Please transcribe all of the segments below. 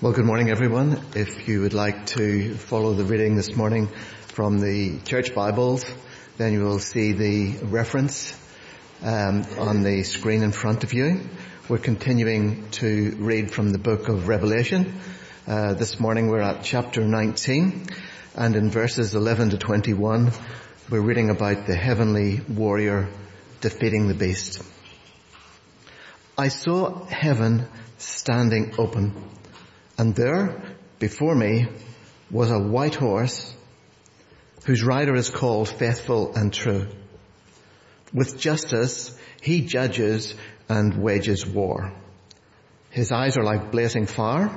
Well, good morning everyone. If you would like to follow the reading this morning from the church Bibles, then you will see the reference um, on the screen in front of you. We're continuing to read from the book of Revelation. Uh, this morning we're at chapter 19 and in verses 11 to 21 we're reading about the heavenly warrior defeating the beast. I saw heaven standing open and there, before me, was a white horse whose rider is called faithful and true. With justice, he judges and wages war. His eyes are like blazing fire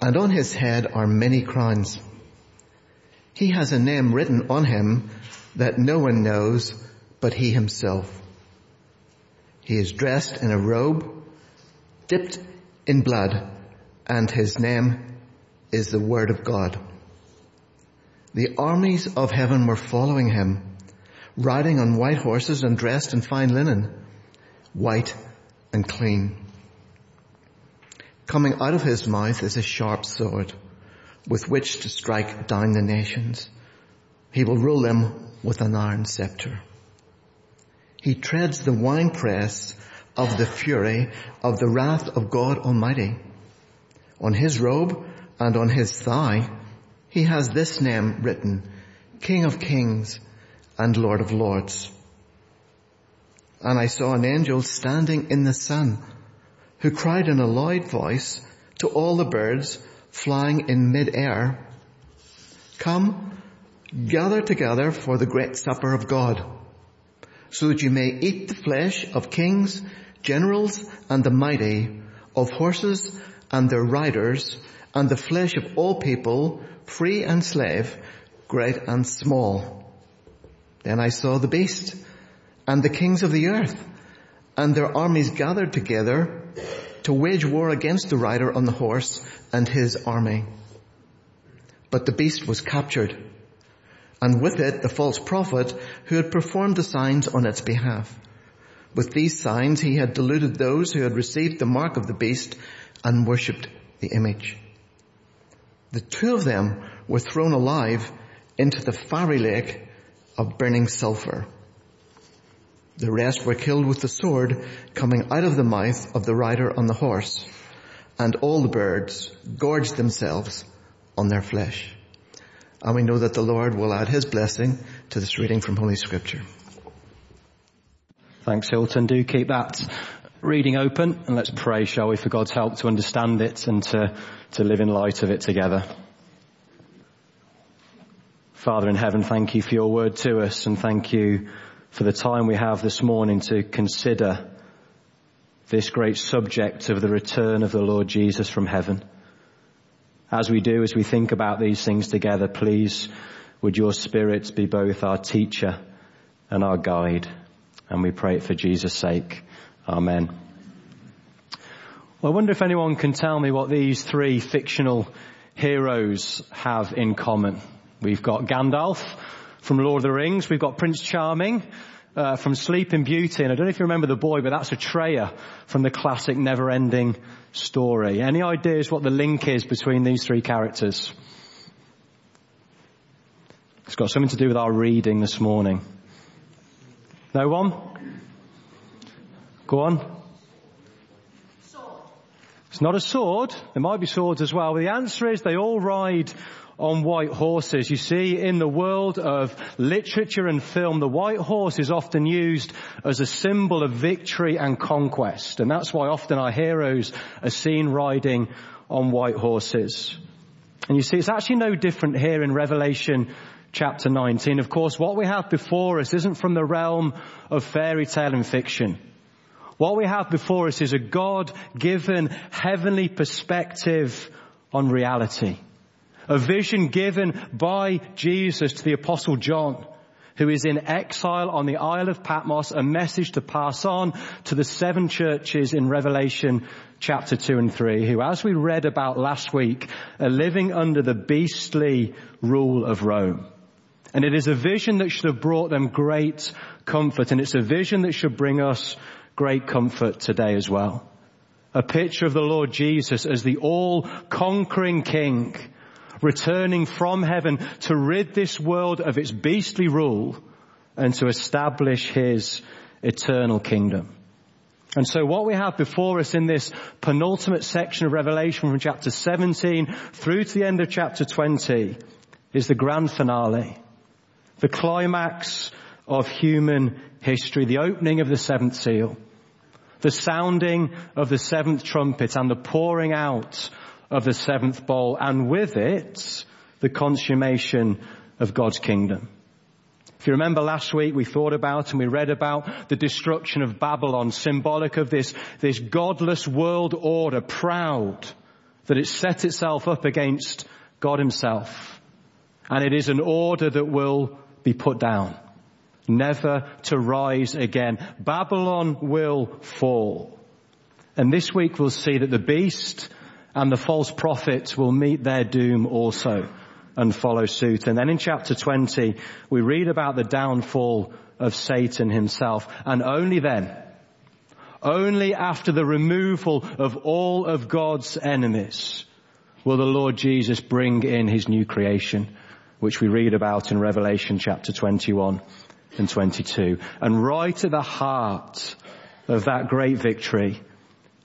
and on his head are many crowns. He has a name written on him that no one knows but he himself. He is dressed in a robe dipped in blood and his name is the Word of God. The armies of heaven were following him, riding on white horses and dressed in fine linen, white and clean. Coming out of his mouth is a sharp sword with which to strike down the nations. He will rule them with an iron scepter. He treads the winepress of the fury of the wrath of God Almighty. On his robe and on his thigh, he has this name written, King of Kings and Lord of Lords. And I saw an angel standing in the sun who cried in a loud voice to all the birds flying in mid-air, come, gather together for the great supper of God, so that you may eat the flesh of kings, generals, and the mighty, of horses and their riders and the flesh of all people, free and slave, great and small. Then I saw the beast and the kings of the earth and their armies gathered together to wage war against the rider on the horse and his army. But the beast was captured and with it the false prophet who had performed the signs on its behalf. With these signs he had deluded those who had received the mark of the beast and worshipped the image. The two of them were thrown alive into the fiery lake of burning sulfur. The rest were killed with the sword coming out of the mouth of the rider on the horse, and all the birds gorged themselves on their flesh. And we know that the Lord will add his blessing to this reading from Holy Scripture. Thanks, Hilton. Do keep that reading open and let's pray, shall we, for God's help to understand it and to, to live in light of it together. Father in heaven, thank you for your word to us and thank you for the time we have this morning to consider this great subject of the return of the Lord Jesus from heaven. As we do, as we think about these things together, please would your spirit be both our teacher and our guide. And we pray it for Jesus' sake. Amen. Well, I wonder if anyone can tell me what these three fictional heroes have in common. We've got Gandalf from Lord of the Rings. We've got Prince Charming uh, from Sleeping Beauty. And I don't know if you remember the boy, but that's Atreyu from the classic Never Ending Story. Any ideas what the link is between these three characters? It's got something to do with our reading this morning. No one? Go on. Sword. It's not a sword. There might be swords as well. But the answer is they all ride on white horses. You see, in the world of literature and film, the white horse is often used as a symbol of victory and conquest. And that's why often our heroes are seen riding on white horses. And you see, it's actually no different here in Revelation chapter 19. Of course, what we have before us isn't from the realm of fairy tale and fiction. What we have before us is a God-given heavenly perspective on reality. A vision given by Jesus to the apostle John, who is in exile on the Isle of Patmos, a message to pass on to the seven churches in Revelation chapter 2 and 3, who as we read about last week, are living under the beastly rule of Rome. And it is a vision that should have brought them great comfort, and it's a vision that should bring us great comfort today as well. A picture of the Lord Jesus as the all-conquering King, returning from heaven to rid this world of its beastly rule and to establish his eternal kingdom. And so what we have before us in this penultimate section of Revelation from chapter 17 through to the end of chapter 20 is the grand finale. The climax of human history, the opening of the seventh seal, the sounding of the seventh trumpet and the pouring out of the seventh bowl and with it, the consummation of God's kingdom. If you remember last week, we thought about and we read about the destruction of Babylon, symbolic of this, this godless world order, proud that it set itself up against God himself. And it is an order that will be put down, never to rise again. Babylon will fall. And this week we'll see that the beast and the false prophet will meet their doom also and follow suit. And then in chapter 20, we read about the downfall of Satan himself. And only then, only after the removal of all of God's enemies will the Lord Jesus bring in his new creation, which we read about in Revelation chapter 21 and 22. And right at the heart of that great victory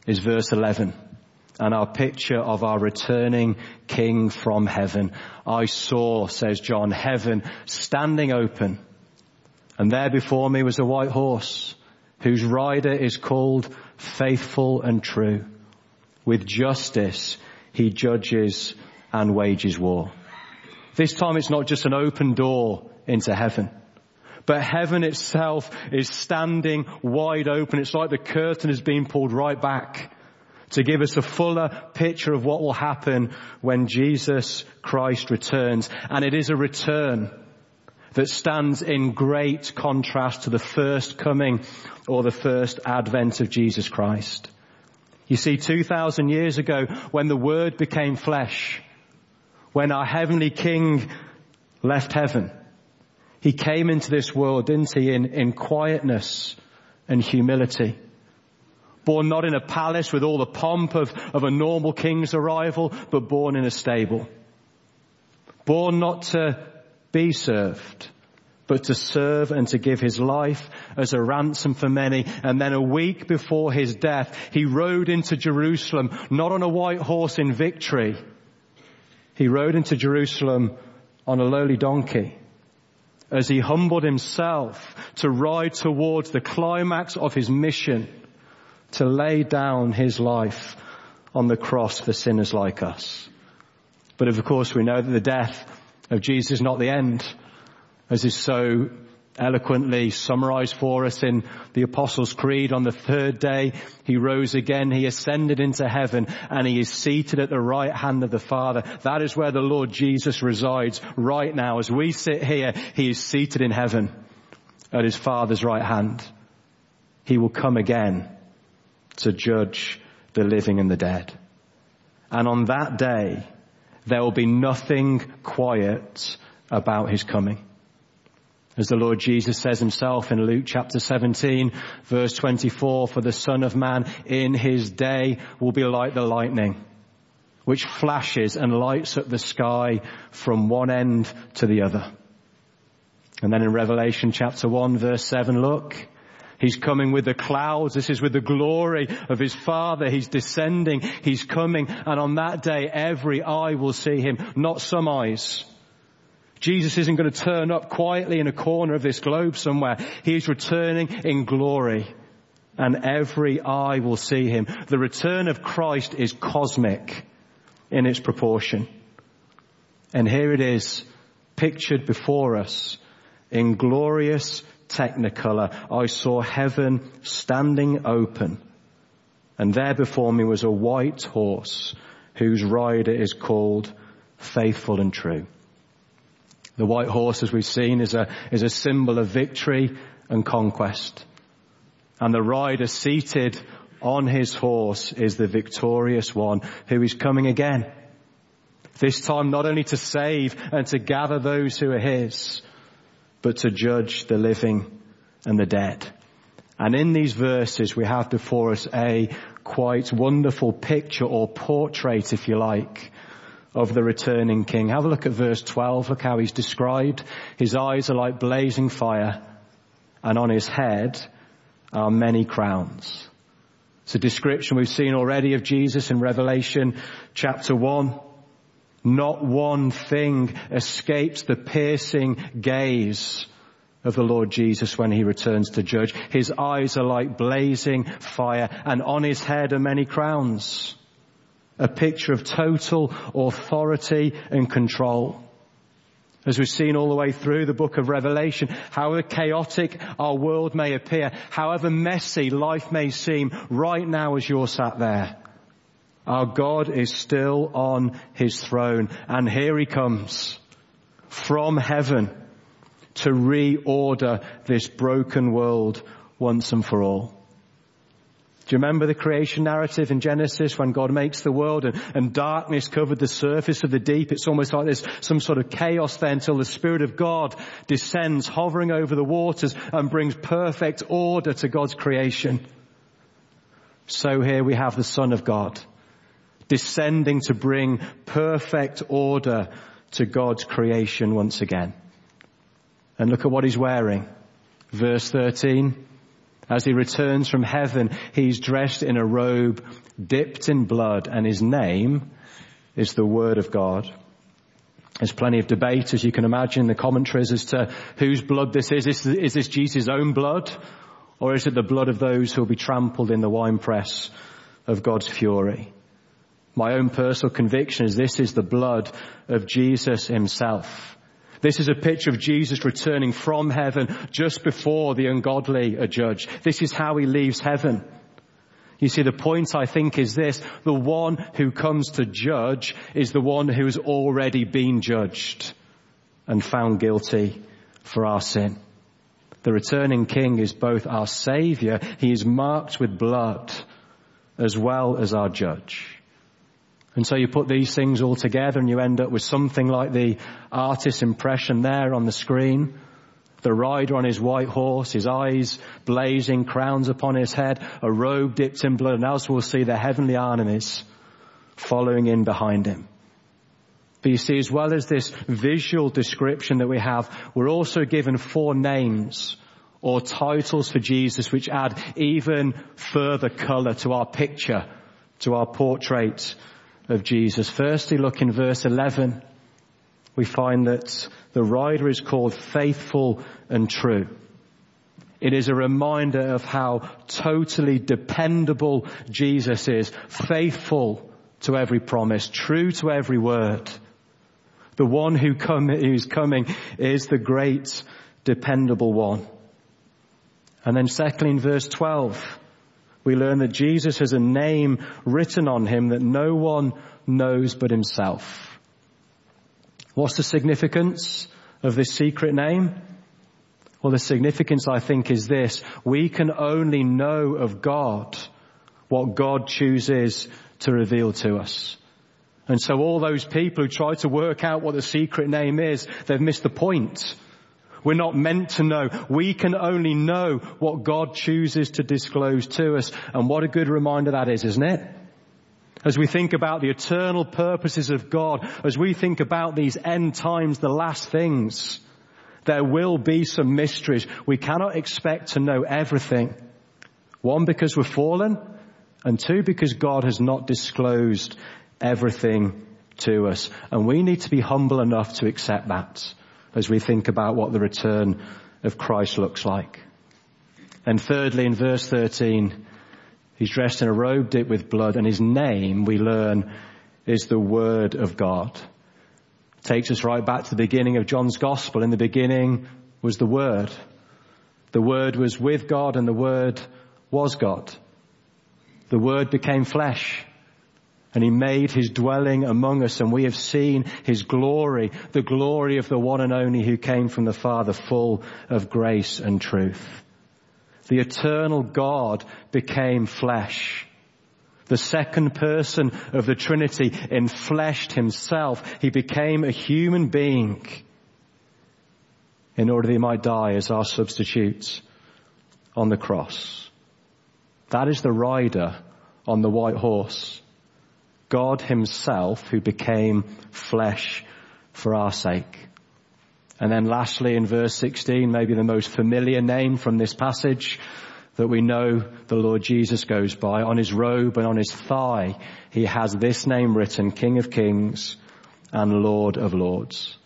is verse 11 and our picture of our returning King from heaven. I saw, says John, heaven standing open and there before me was a white horse whose rider is called faithful and true. With justice he judges and wages war. This time it's not just an open door into heaven. But heaven itself is standing wide open. It's like the curtain is being pulled right back to give us a fuller picture of what will happen when Jesus Christ returns. And it is a return that stands in great contrast to the first coming or the first advent of Jesus Christ. You see, 2,000 years ago, when the Word became flesh, when our heavenly King left heaven, He came into this world, didn't He, in, in quietness and humility born not in a palace with all the pomp of, of a normal king's arrival, but born in a stable. Born not to be served, but to serve and to give his life as a ransom for many. And then a week before his death, he rode into Jerusalem, not on a white horse in victory. He rode into Jerusalem on a lowly donkey as he humbled himself to ride towards the climax of his mission to lay down his life on the cross for sinners like us. But of course we know that the death of Jesus is not the end, as is so eloquently summarized for us in the Apostles' Creed. On the third day, he rose again, he ascended into heaven, and he is seated at the right hand of the Father. That is where the Lord Jesus resides right now. As we sit here, he is seated in heaven at his Father's right hand. He will come again to judge the living and the dead. And on that day, there will be nothing quiet about his coming. As the Lord Jesus says himself in Luke chapter 17 verse 24, for the son of man in his day will be like the lightning, which flashes and lights up the sky from one end to the other. And then in Revelation chapter 1 verse 7, look, He's coming with the clouds. This is with the glory of his father. He's descending. He's coming. And on that day, every eye will see him, not some eyes. Jesus isn't going to turn up quietly in a corner of this globe somewhere. He is returning in glory and every eye will see him. The return of Christ is cosmic in its proportion. And here it is pictured before us in glorious technicolor, I saw heaven standing open and there before me was a white horse whose rider is called faithful and true. The white horse, as we've seen, is a, is a symbol of victory and conquest. And the rider seated on his horse is the victorious one who is coming again. This time not only to save and to gather those who are his, but to judge the living and the dead. And in these verses we have before us a quite wonderful picture or portrait, if you like, of the returning king. Have a look at verse 12. Look how he's described. His eyes are like blazing fire and on his head are many crowns. It's a description we've seen already of Jesus in Revelation chapter 1. Not one thing escapes the piercing gaze of the Lord Jesus when he returns to judge. His eyes are like blazing fire and on his head are many crowns. A picture of total authority and control. As we've seen all the way through the book of Revelation, however chaotic our world may appear, however messy life may seem, right now as you're sat there, our God is still on his throne and here he comes from heaven to reorder this broken world once and for all. Do you remember the creation narrative in Genesis when God makes the world and, and, darkness covered the surface of the deep? It's almost like there's some sort of chaos there until the Spirit of God descends hovering over the waters and brings perfect order to God's creation. So here we have the Son of God descending to bring perfect order to God's creation once again. And look at what he's wearing. Verse 13. As he returns from heaven, he's dressed in a robe dipped in blood and his name is the Word of God. There's plenty of debate, as you can imagine, in the commentaries as to whose blood this is. Is, is this Jesus' own blood? Or is it the blood of those who will be trampled in the winepress of God's fury? My own personal conviction is this is the blood of Jesus himself. This is a picture of Jesus returning from heaven just before the ungodly are judged. This is how he leaves heaven. You see, the point I think is this, the one who comes to judge is the one who's already been judged and found guilty for our sin. The returning king is both our savior, he is marked with blood, as well as our judge. And so you put these things all together and you end up with something like the artist's impression there on the screen. The rider on his white horse, his eyes blazing, crowns upon his head, a robe dipped in blood, and else we'll see the heavenly armies following in behind him. But you see, as well as this visual description that we have, we're also given four names or titles for Jesus which add even further colour to our picture, to our portrait of Jesus. Firstly, look in verse 11. We find that the rider is called faithful and true. It is a reminder of how totally dependable Jesus is, faithful to every promise, true to every word. The one who come, who's coming is the great dependable one. And then secondly in verse 12, we learn that Jesus has a name written on him that no one knows but himself. What's the significance of this secret name? Well, the significance, I think, is this. We can only know of God what God chooses to reveal to us. And so all those people who try to work out what the secret name is, they've missed the point. We're not meant to know. We can only know what God chooses to disclose to us. And what a good reminder that is, isn't it? As we think about the eternal purposes of God, as we think about these end times, the last things, there will be some mysteries. We cannot expect to know everything. One, because we're fallen, and two, because God has not disclosed everything to us. And we need to be humble enough to accept that as we think about what the return of Christ looks like. And thirdly, in verse 13, he's dressed in a robe dipped with blood and his name, we learn, is the Word of God. Takes us right back to the beginning of John's Gospel. In the beginning was the Word. The Word was with God and the Word was God. The Word became flesh and he made his dwelling among us and we have seen his glory, the glory of the one and only who came from the Father full of grace and truth. The eternal God became flesh. The second person of the Trinity enfleshed himself. He became a human being in order that he might die as our substitute on the cross. That is the rider on the white horse. God himself who became flesh for our sake. And then lastly in verse 16, maybe the most familiar name from this passage that we know the Lord Jesus goes by. On his robe and on his thigh, he has this name written, King of Kings and Lord of Lords.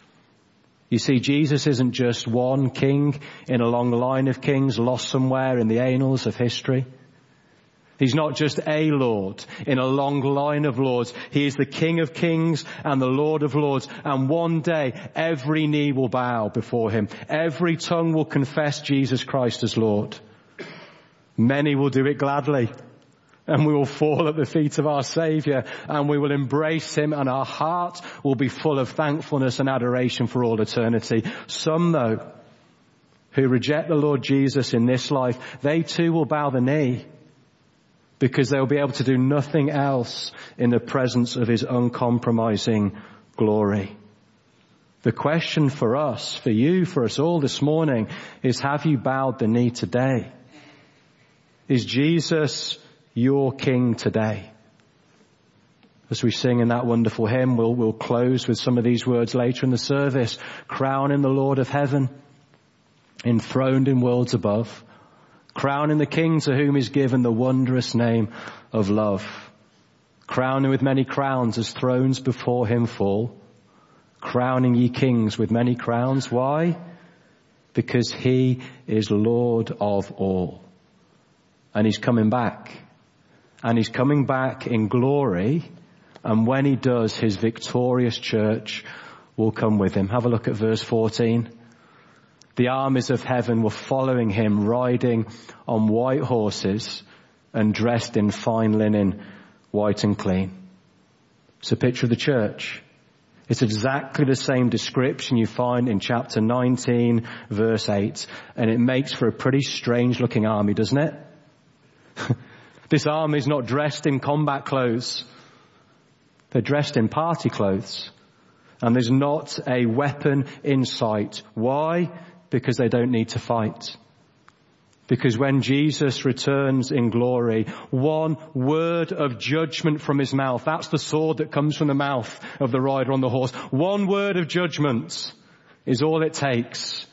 You see, Jesus isn't just one king in a long line of kings lost somewhere in the annals of history. He's not just a Lord in a long line of Lords. He is the King of Kings and the Lord of Lords. And one day every knee will bow before Him. Every tongue will confess Jesus Christ as Lord. Many will do it gladly and we will fall at the feet of our Savior and we will embrace Him and our heart will be full of thankfulness and adoration for all eternity. Some though, who reject the Lord Jesus in this life, they too will bow the knee because they'll be able to do nothing else in the presence of His uncompromising glory. The question for us, for you, for us all this morning is have you bowed the knee today? Is Jesus your King today? As we sing in that wonderful hymn, we'll, we'll close with some of these words later in the service. Crown in the Lord of heaven, enthroned in worlds above crowning the king to whom is given the wondrous name of love, crowning with many crowns as thrones before him fall, crowning ye kings with many crowns. Why? Because he is Lord of all. And he's coming back. And he's coming back in glory. And when he does, his victorious church will come with him. Have a look at verse 14. The armies of heaven were following him, riding on white horses and dressed in fine linen, white and clean. It's a picture of the church. It's exactly the same description you find in chapter 19 verse 8 and it makes for a pretty strange looking army, doesn't it? this army is not dressed in combat clothes. They're dressed in party clothes. And there's not a weapon in sight. Why? Because they don't need to fight. Because when Jesus returns in glory, one word of judgment from his mouth, that's the sword that comes from the mouth of the rider on the horse. One word of judgment is all it takes.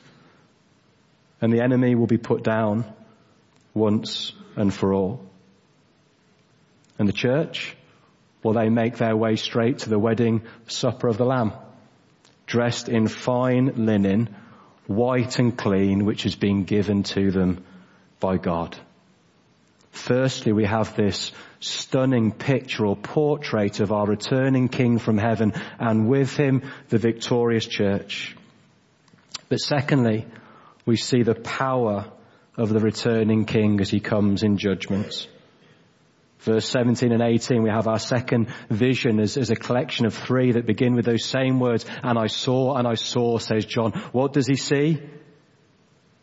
And the enemy will be put down once and for all. And the church, will they make their way straight to the wedding supper of the Lamb, dressed in fine linen, white and clean, which has been given to them by God. Firstly, we have this stunning picture or portrait of our returning King from heaven and with him the victorious church. But secondly, we see the power of the returning King as he comes in judgment. Verse 17 and 18, we have our second vision as, as a collection of three that begin with those same words. And I saw and I saw, says John. What does he see?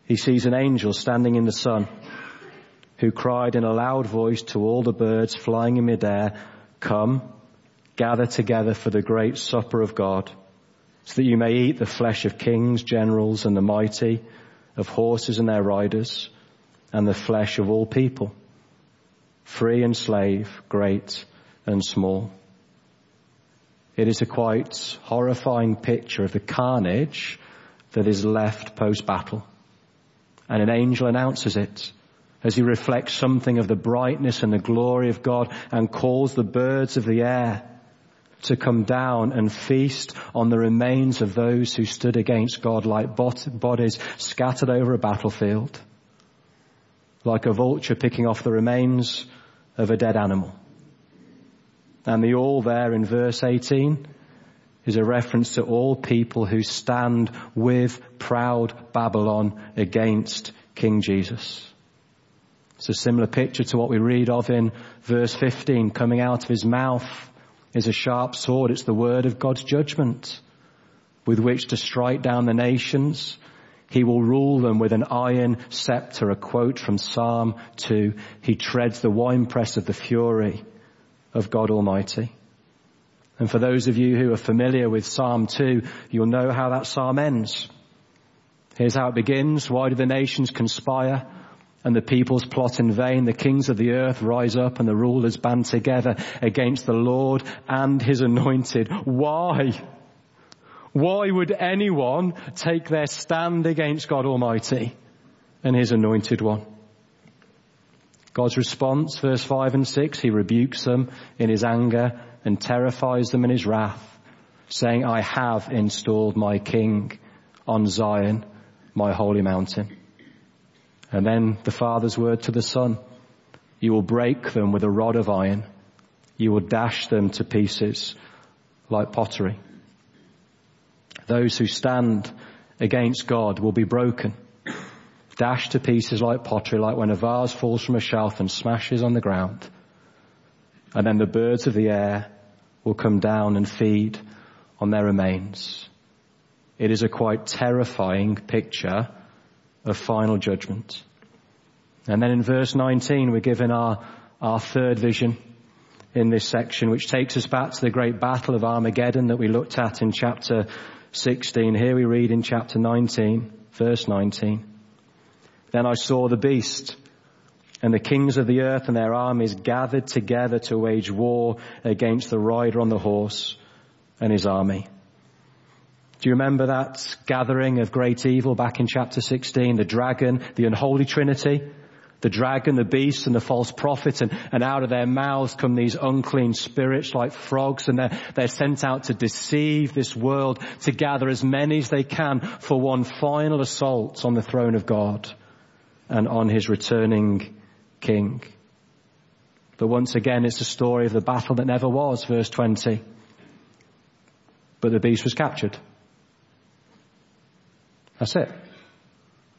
He sees an angel standing in the sun who cried in a loud voice to all the birds flying in midair, come, gather together for the great supper of God, so that you may eat the flesh of kings, generals, and the mighty, of horses and their riders, and the flesh of all people free and slave, great and small. It is a quite horrifying picture of the carnage that is left post-battle. And an angel announces it as he reflects something of the brightness and the glory of God and calls the birds of the air to come down and feast on the remains of those who stood against God like bodies scattered over a battlefield like a vulture picking off the remains of a dead animal. And the all there in verse 18 is a reference to all people who stand with proud Babylon against King Jesus. It's a similar picture to what we read of in verse 15. Coming out of his mouth is a sharp sword. It's the word of God's judgment with which to strike down the nations he will rule them with an iron scepter, a quote from Psalm 2. He treads the winepress of the fury of God Almighty. And for those of you who are familiar with Psalm 2, you'll know how that psalm ends. Here's how it begins. Why do the nations conspire and the peoples plot in vain. The kings of the earth rise up and the rulers band together against the Lord and his anointed. Why? Why would anyone take their stand against God Almighty and his anointed one? God's response, verse 5 and 6, he rebukes them in his anger and terrifies them in his wrath, saying, I have installed my king on Zion, my holy mountain. And then the Father's word to the Son, you will break them with a rod of iron. You will dash them to pieces like pottery. Those who stand against God will be broken dashed to pieces like pottery, like when a vase falls from a shelf and smashes on the ground. And then the birds of the air will come down and feed on their remains. It is a quite terrifying picture of final judgment. And then in verse 19 we're given our, our third vision in this section, which takes us back to the great battle of Armageddon that we looked at in chapter 16. Here we read in chapter 19, verse 19. Then I saw the beast and the kings of the earth and their armies gathered together to wage war against the rider on the horse and his army. Do you remember that gathering of great evil back in chapter 16? The dragon, the unholy trinity, the dragon, the beast and the false prophet and, and out of their mouths come these unclean spirits like frogs and they're, they're sent out to deceive this world to gather as many as they can for one final assault on the throne of God and on his returning king. But once again, it's a story of the battle that never was, verse 20. But the beast was captured. That's it.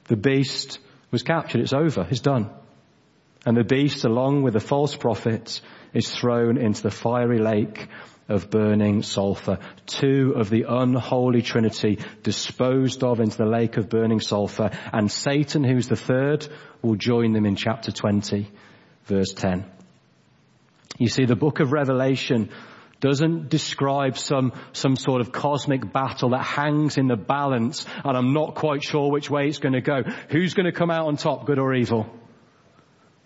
The beast was captured. It's over. It's done. And the beast, along with the false prophets, is thrown into the fiery lake of burning sulfur. Two of the unholy trinity disposed of into the lake of burning sulfur and Satan, who's the third, will join them in chapter 20 verse 10. You see, the book of Revelation doesn't describe some, some sort of cosmic battle that hangs in the balance and I'm not quite sure which way it's going to go. Who's going to come out on top, good or evil?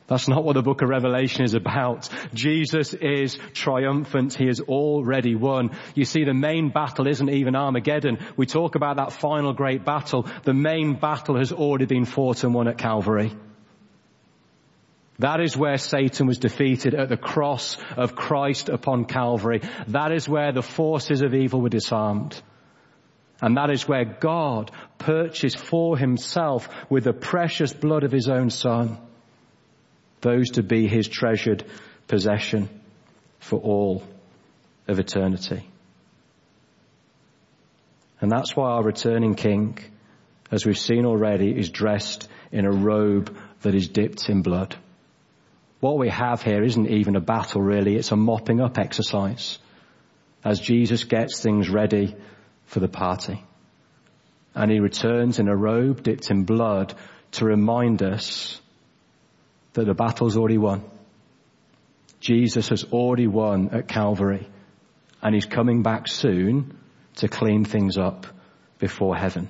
That's not what the book of Revelation is about. Jesus is triumphant. He has already won. You see, the main battle isn't even Armageddon. We talk about that final great battle. The main battle has already been fought and won at Calvary. That is where Satan was defeated at the cross of Christ upon Calvary. That is where the forces of evil were disarmed. And that is where God purchased for himself with the precious blood of his own son those to be his treasured possession for all of eternity. And that's why our returning king, as we've seen already, is dressed in a robe that is dipped in blood. What we have here isn't even a battle really, it's a mopping up exercise as Jesus gets things ready for the party. And he returns in a robe dipped in blood to remind us that the battle's already won. Jesus has already won at Calvary and he's coming back soon to clean things up before heaven.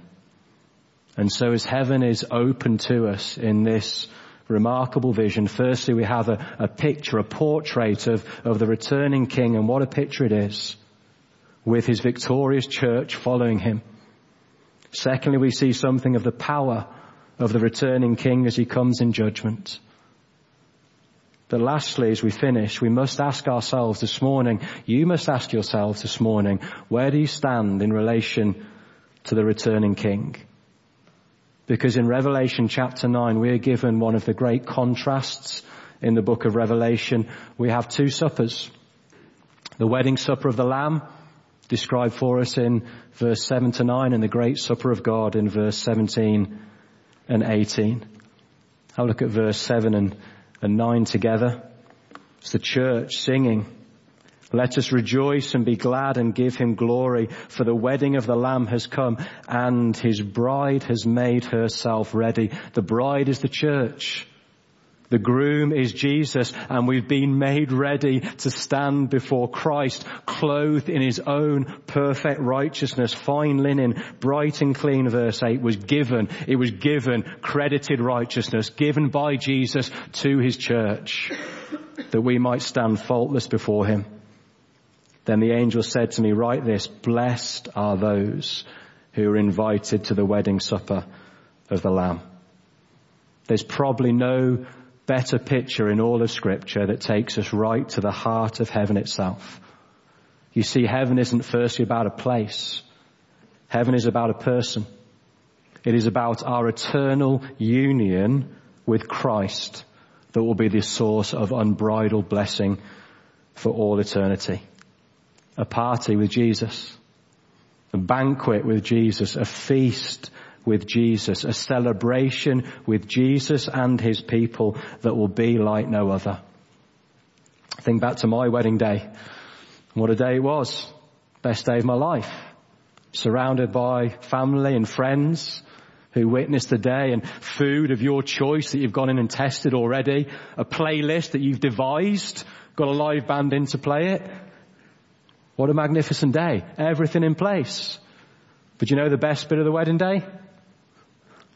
And so as heaven is open to us in this remarkable vision, firstly we have a, a picture, a portrait of, of the returning king and what a picture it is with his victorious church following him. Secondly, we see something of the power of the returning king as he comes in judgment. But lastly, as we finish, we must ask ourselves this morning, you must ask yourselves this morning, where do you stand in relation to the returning king? Because in Revelation chapter 9, we are given one of the great contrasts in the book of Revelation. We have two suppers. The wedding supper of the Lamb, described for us in verse 7 to 9, and the great supper of God in verse 17 and 18. I'll look at verse 7 and and 9 together. It's the church singing. Let us rejoice and be glad and give him glory for the wedding of the Lamb has come and his bride has made herself ready. The bride is the church. The groom is Jesus and we've been made ready to stand before Christ clothed in his own perfect righteousness. Fine linen, bright and clean, verse 8, was given. It was given, credited righteousness, given by Jesus to his church that we might stand faultless before him. Then the angel said to me, write this, blessed are those who are invited to the wedding supper of the Lamb. There's probably no better picture in all of scripture that takes us right to the heart of heaven itself. You see, heaven isn't firstly about a place. Heaven is about a person. It is about our eternal union with Christ that will be the source of unbridled blessing for all eternity. A party with Jesus. A banquet with Jesus. A feast with Jesus, a celebration with Jesus and his people that will be like no other. Think back to my wedding day. What a day it was. Best day of my life. Surrounded by family and friends who witnessed the day and food of your choice that you've gone in and tested already, a playlist that you've devised, got a live band in to play it. What a magnificent day. Everything in place. But you know the best bit of the wedding day?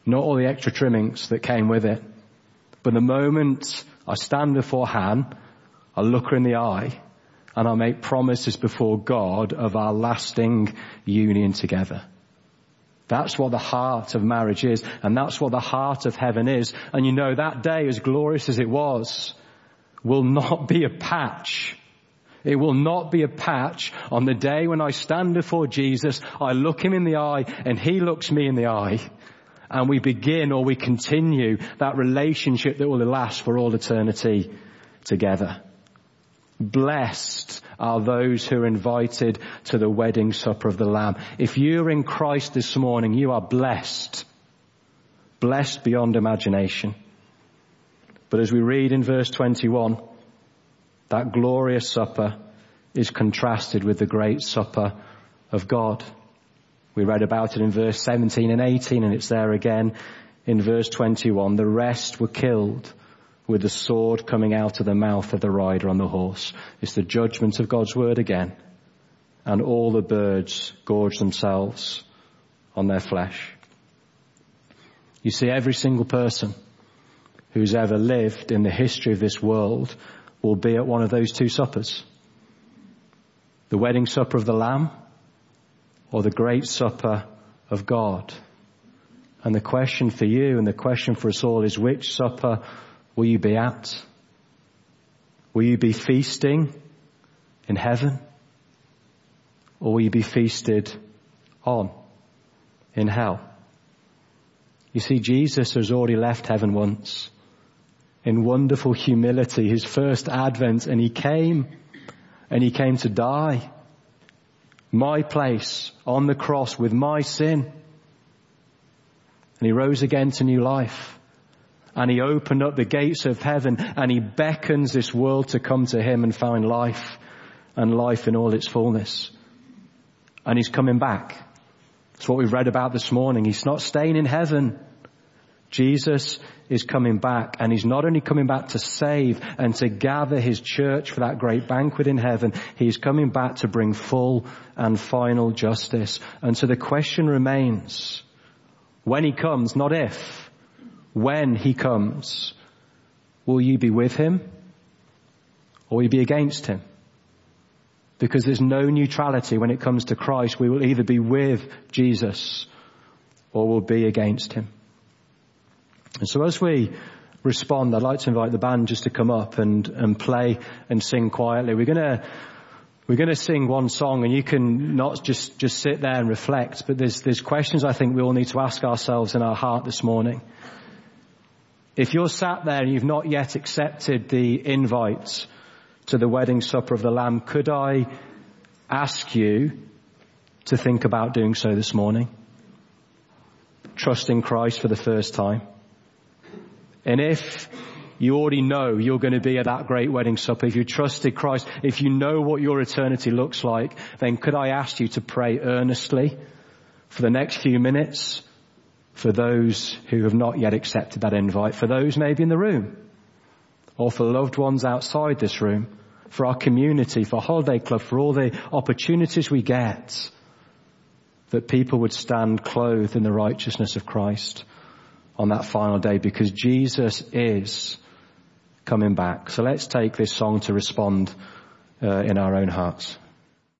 not all the extra trimmings that came with it. But the moment I stand before Han, I look her in the eye and I make promises before God of our lasting union together. That's what the heart of marriage is, and that's what the heart of heaven is. And you know, that day, as glorious as it was, will not be a patch. It will not be a patch on the day when I stand before Jesus, I look him in the eye, and he looks me in the eye, and we begin or we continue that relationship that will last for all eternity together. Blessed are those who are invited to the wedding supper of the Lamb. If you're in Christ this morning, you are blessed. Blessed beyond imagination. But as we read in verse 21, that glorious supper is contrasted with the great supper of God. We read about it in verse 17 and 18 and it's there again in verse 21. The rest were killed with the sword coming out of the mouth of the rider on the horse. It's the judgment of God's word again. And all the birds gorge themselves on their flesh. You see, every single person who's ever lived in the history of this world will be at one of those two suppers. The wedding supper of the Lamb or the great supper of God. And the question for you and the question for us all is which supper will you be at? Will you be feasting in heaven? Or will you be feasted on in hell? You see, Jesus has already left heaven once in wonderful humility, his first advent, and he came and he came to die my place on the cross with my sin. And he rose again to new life. And he opened up the gates of heaven and he beckons this world to come to him and find life and life in all its fullness. And he's coming back. That's what we've read about this morning. He's not staying in heaven. Jesus is coming back and he's not only coming back to save and to gather his church for that great banquet in heaven, he's coming back to bring full and final justice. And so the question remains, when he comes, not if, when he comes, will you be with him or will you be against him? Because there's no neutrality when it comes to Christ. We will either be with Jesus or we'll be against him. And so as we respond, I'd like to invite the band just to come up and, and play and sing quietly. We're gonna, we're gonna sing one song and you can not just, just sit there and reflect, but there's, there's questions I think we all need to ask ourselves in our heart this morning. If you're sat there and you've not yet accepted the invite to the wedding supper of the Lamb, could I ask you to think about doing so this morning? Trusting Christ for the first time. And if you already know you're going to be at that great wedding supper, if you trusted Christ, if you know what your eternity looks like, then could I ask you to pray earnestly for the next few minutes for those who have not yet accepted that invite, for those maybe in the room or for loved ones outside this room, for our community, for Holiday Club, for all the opportunities we get, that people would stand clothed in the righteousness of Christ on that final day because Jesus is coming back. So let's take this song to respond uh, in our own hearts.